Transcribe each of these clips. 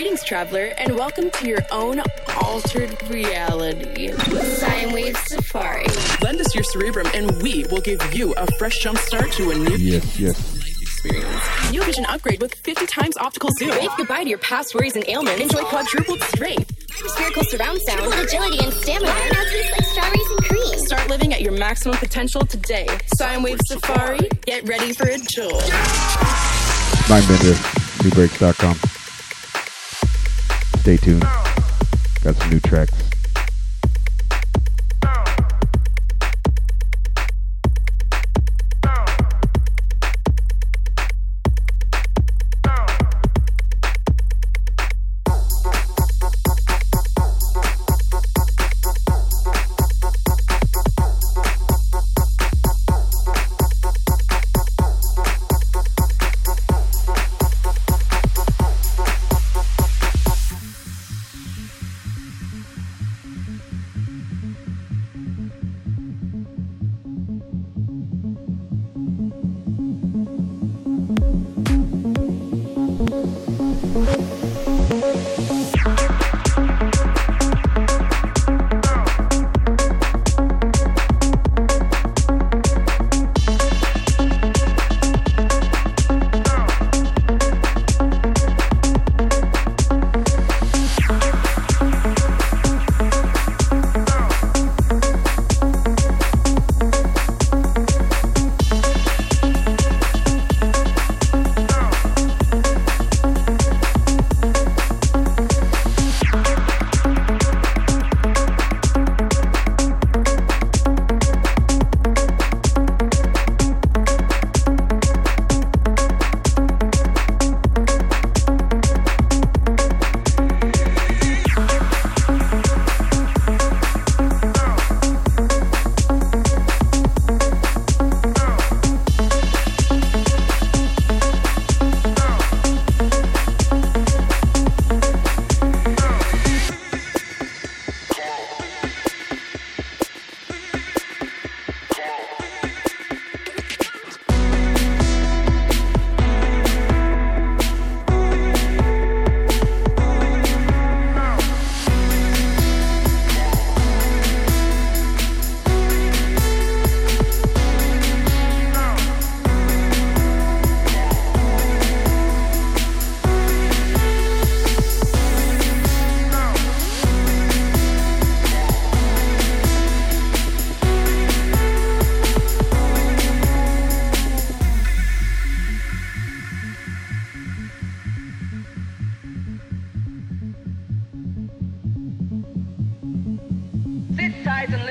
Greetings, traveler, and welcome to your own altered reality. Sine Wave Safari. Lend us your cerebrum, and we will give you a fresh jumpstart to a new Yes, yes. experience. New vision upgrade with 50 times optical zoom. Wave goodbye to your past worries and ailments. Enjoy quadrupled strength. Spherical surround sound. With agility and stamina. Now tastes like strawberries and cream. Start living at your maximum potential today. Sine Wave Safari, get ready for a jolt. Mindbender, NuBreaks.com. Stay tuned. Got some new tracks.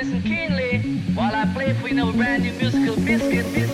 Listen keenly while I play for you know brand new musical biscuit, biscuit,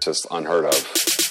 Just unheard of.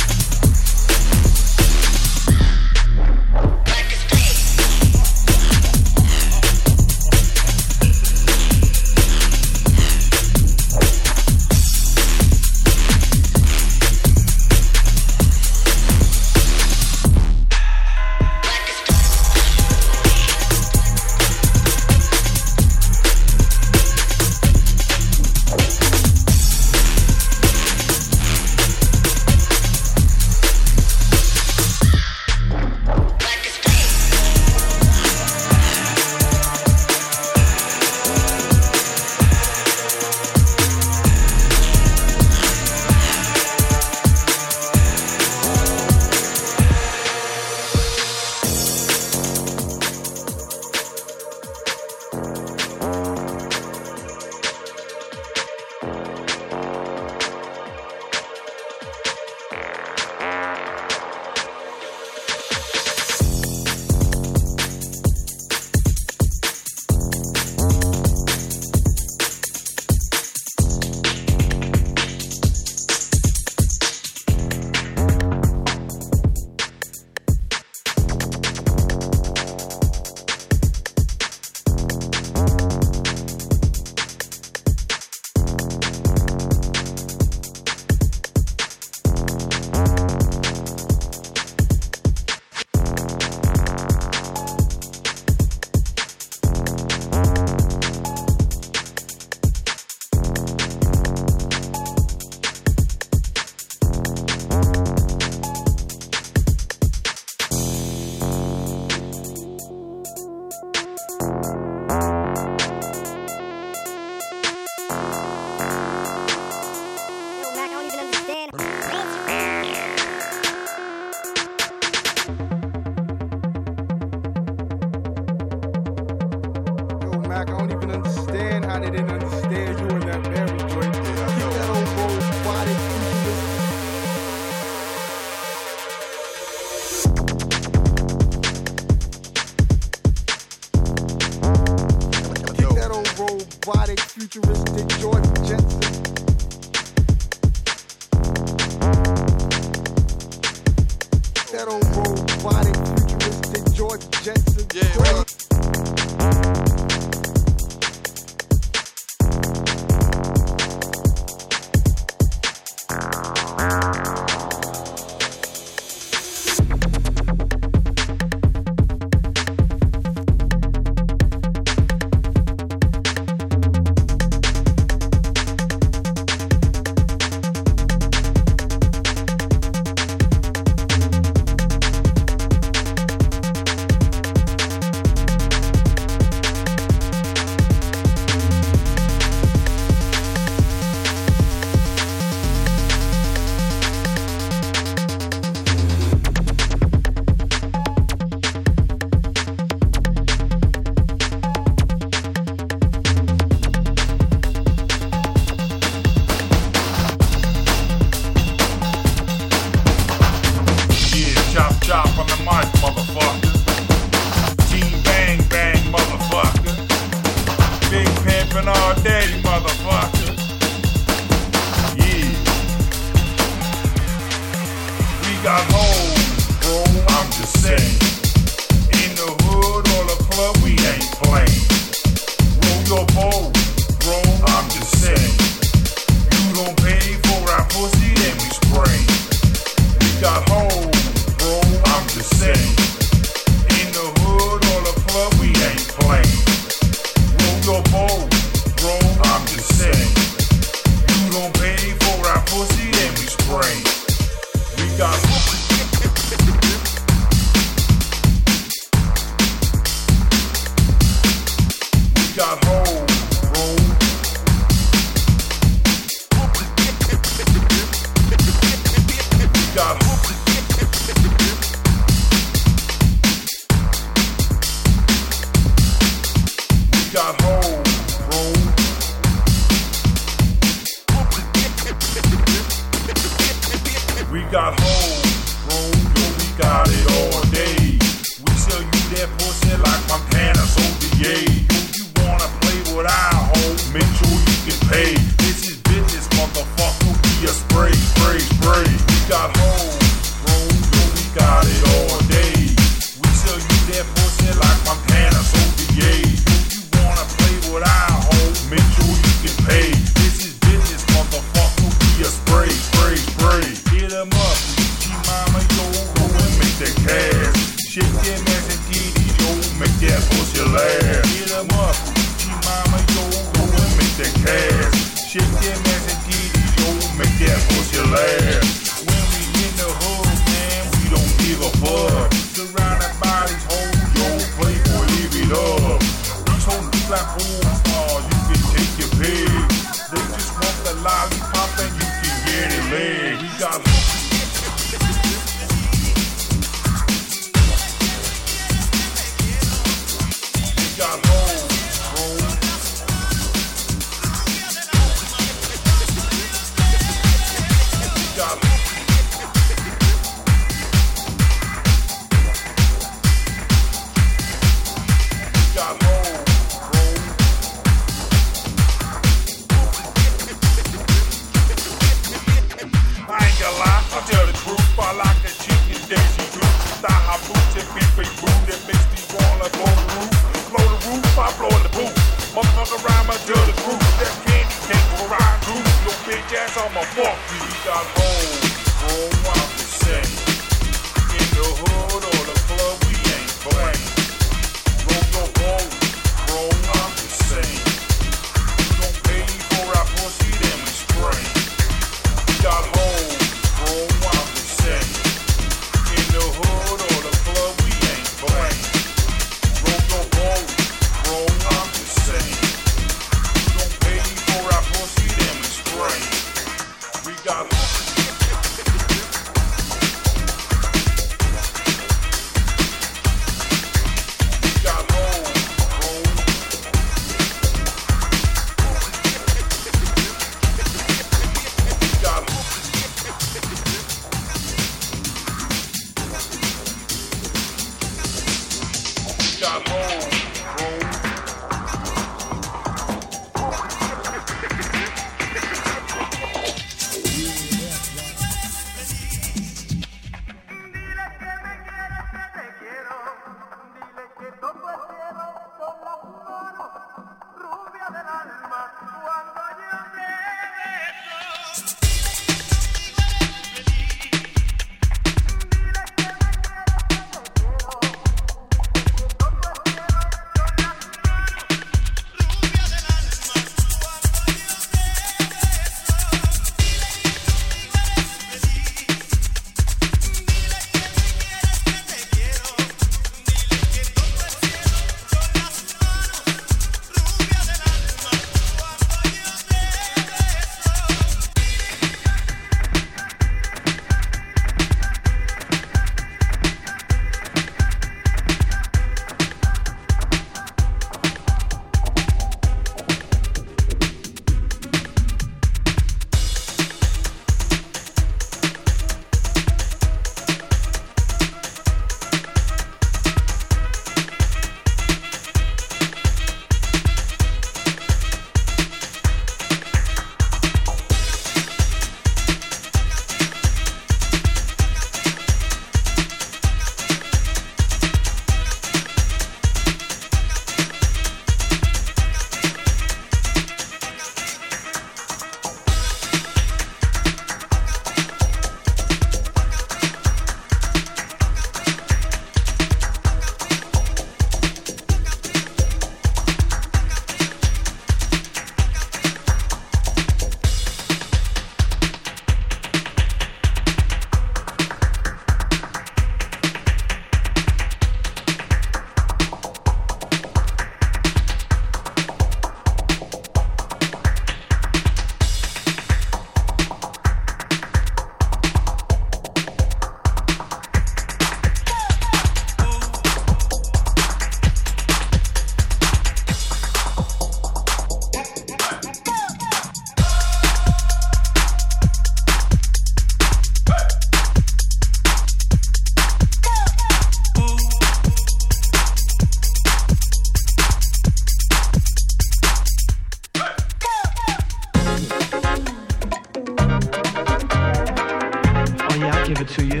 give it to you.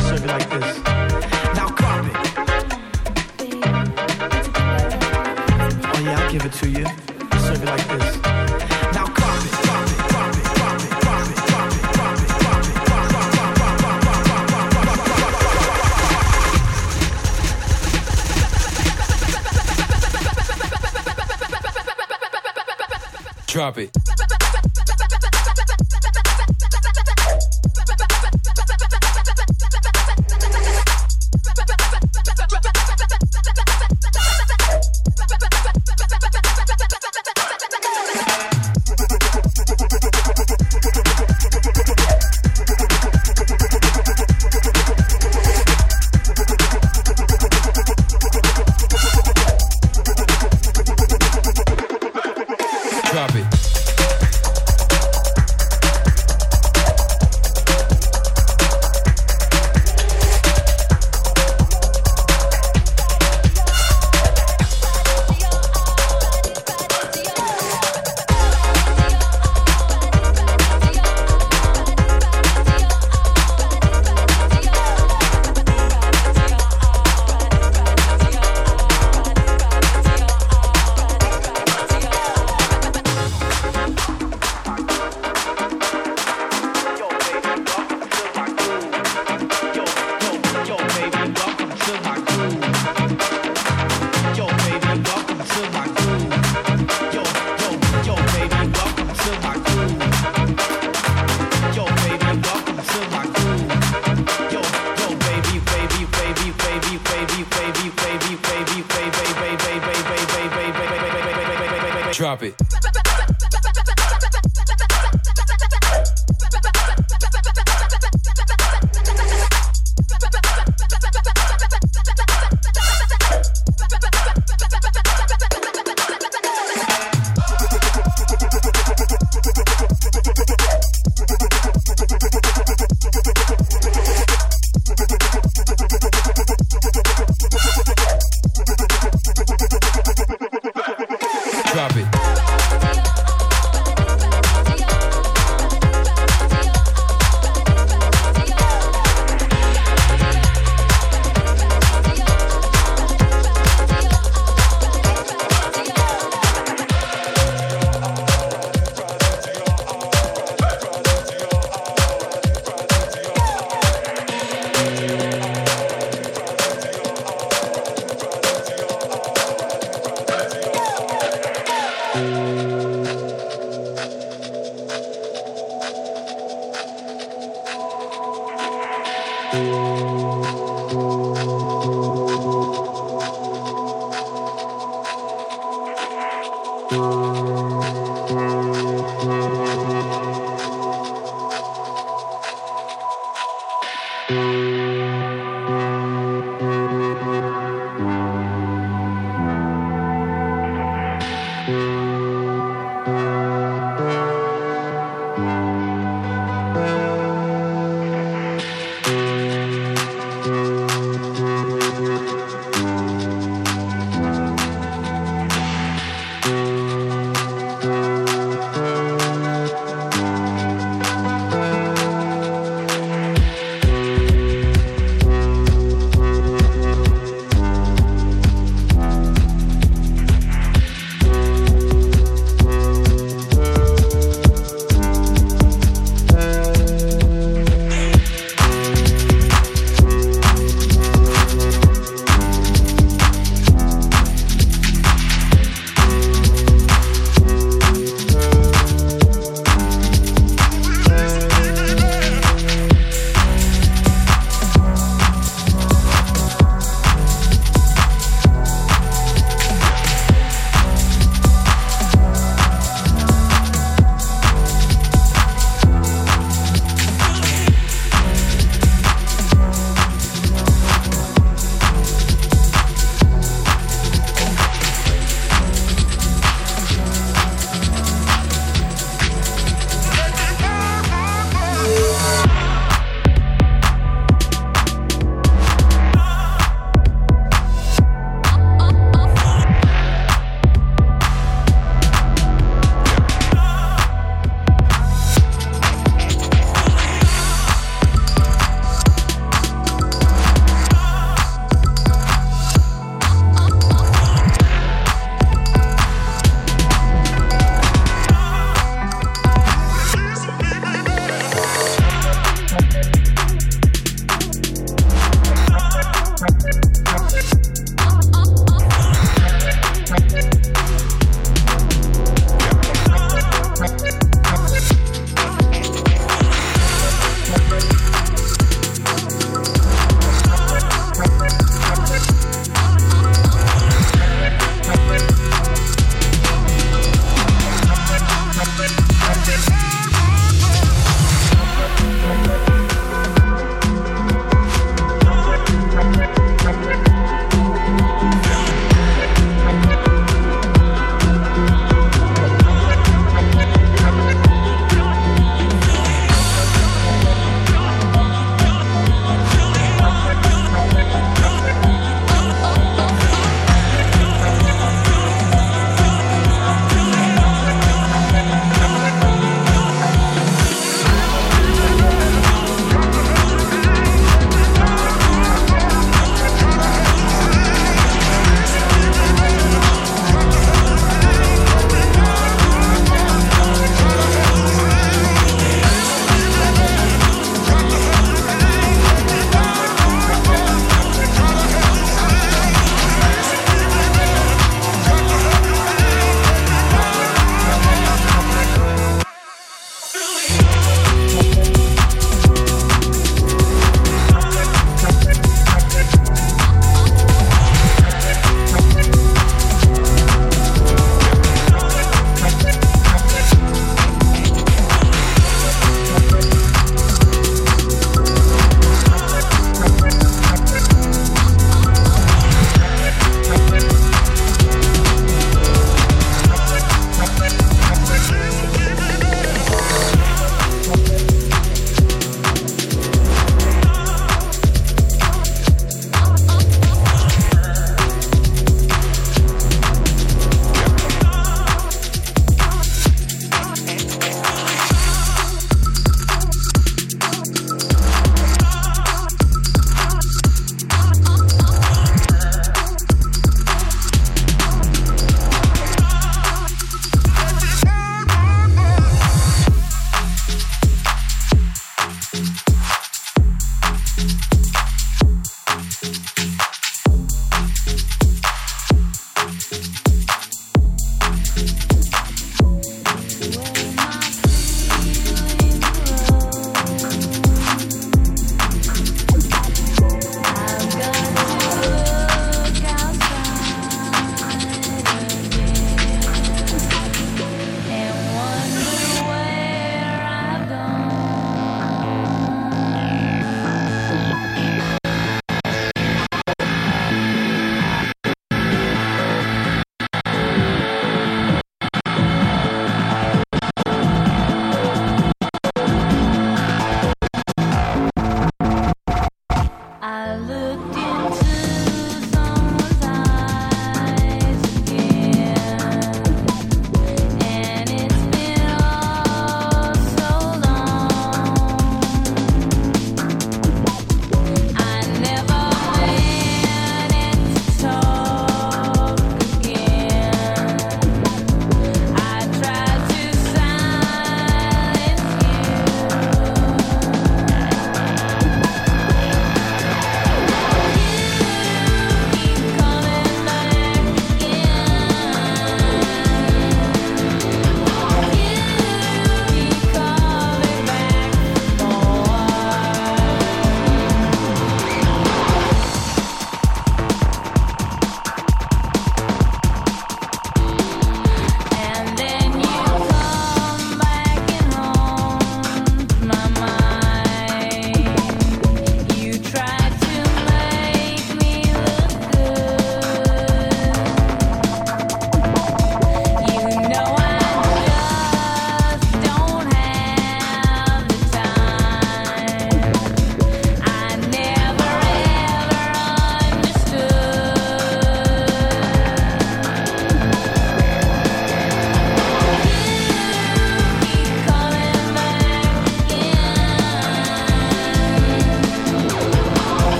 Serve it like this. Now crop it. Oh yeah, I'll give it to you. Serve it like this. Now crop it. Drop it.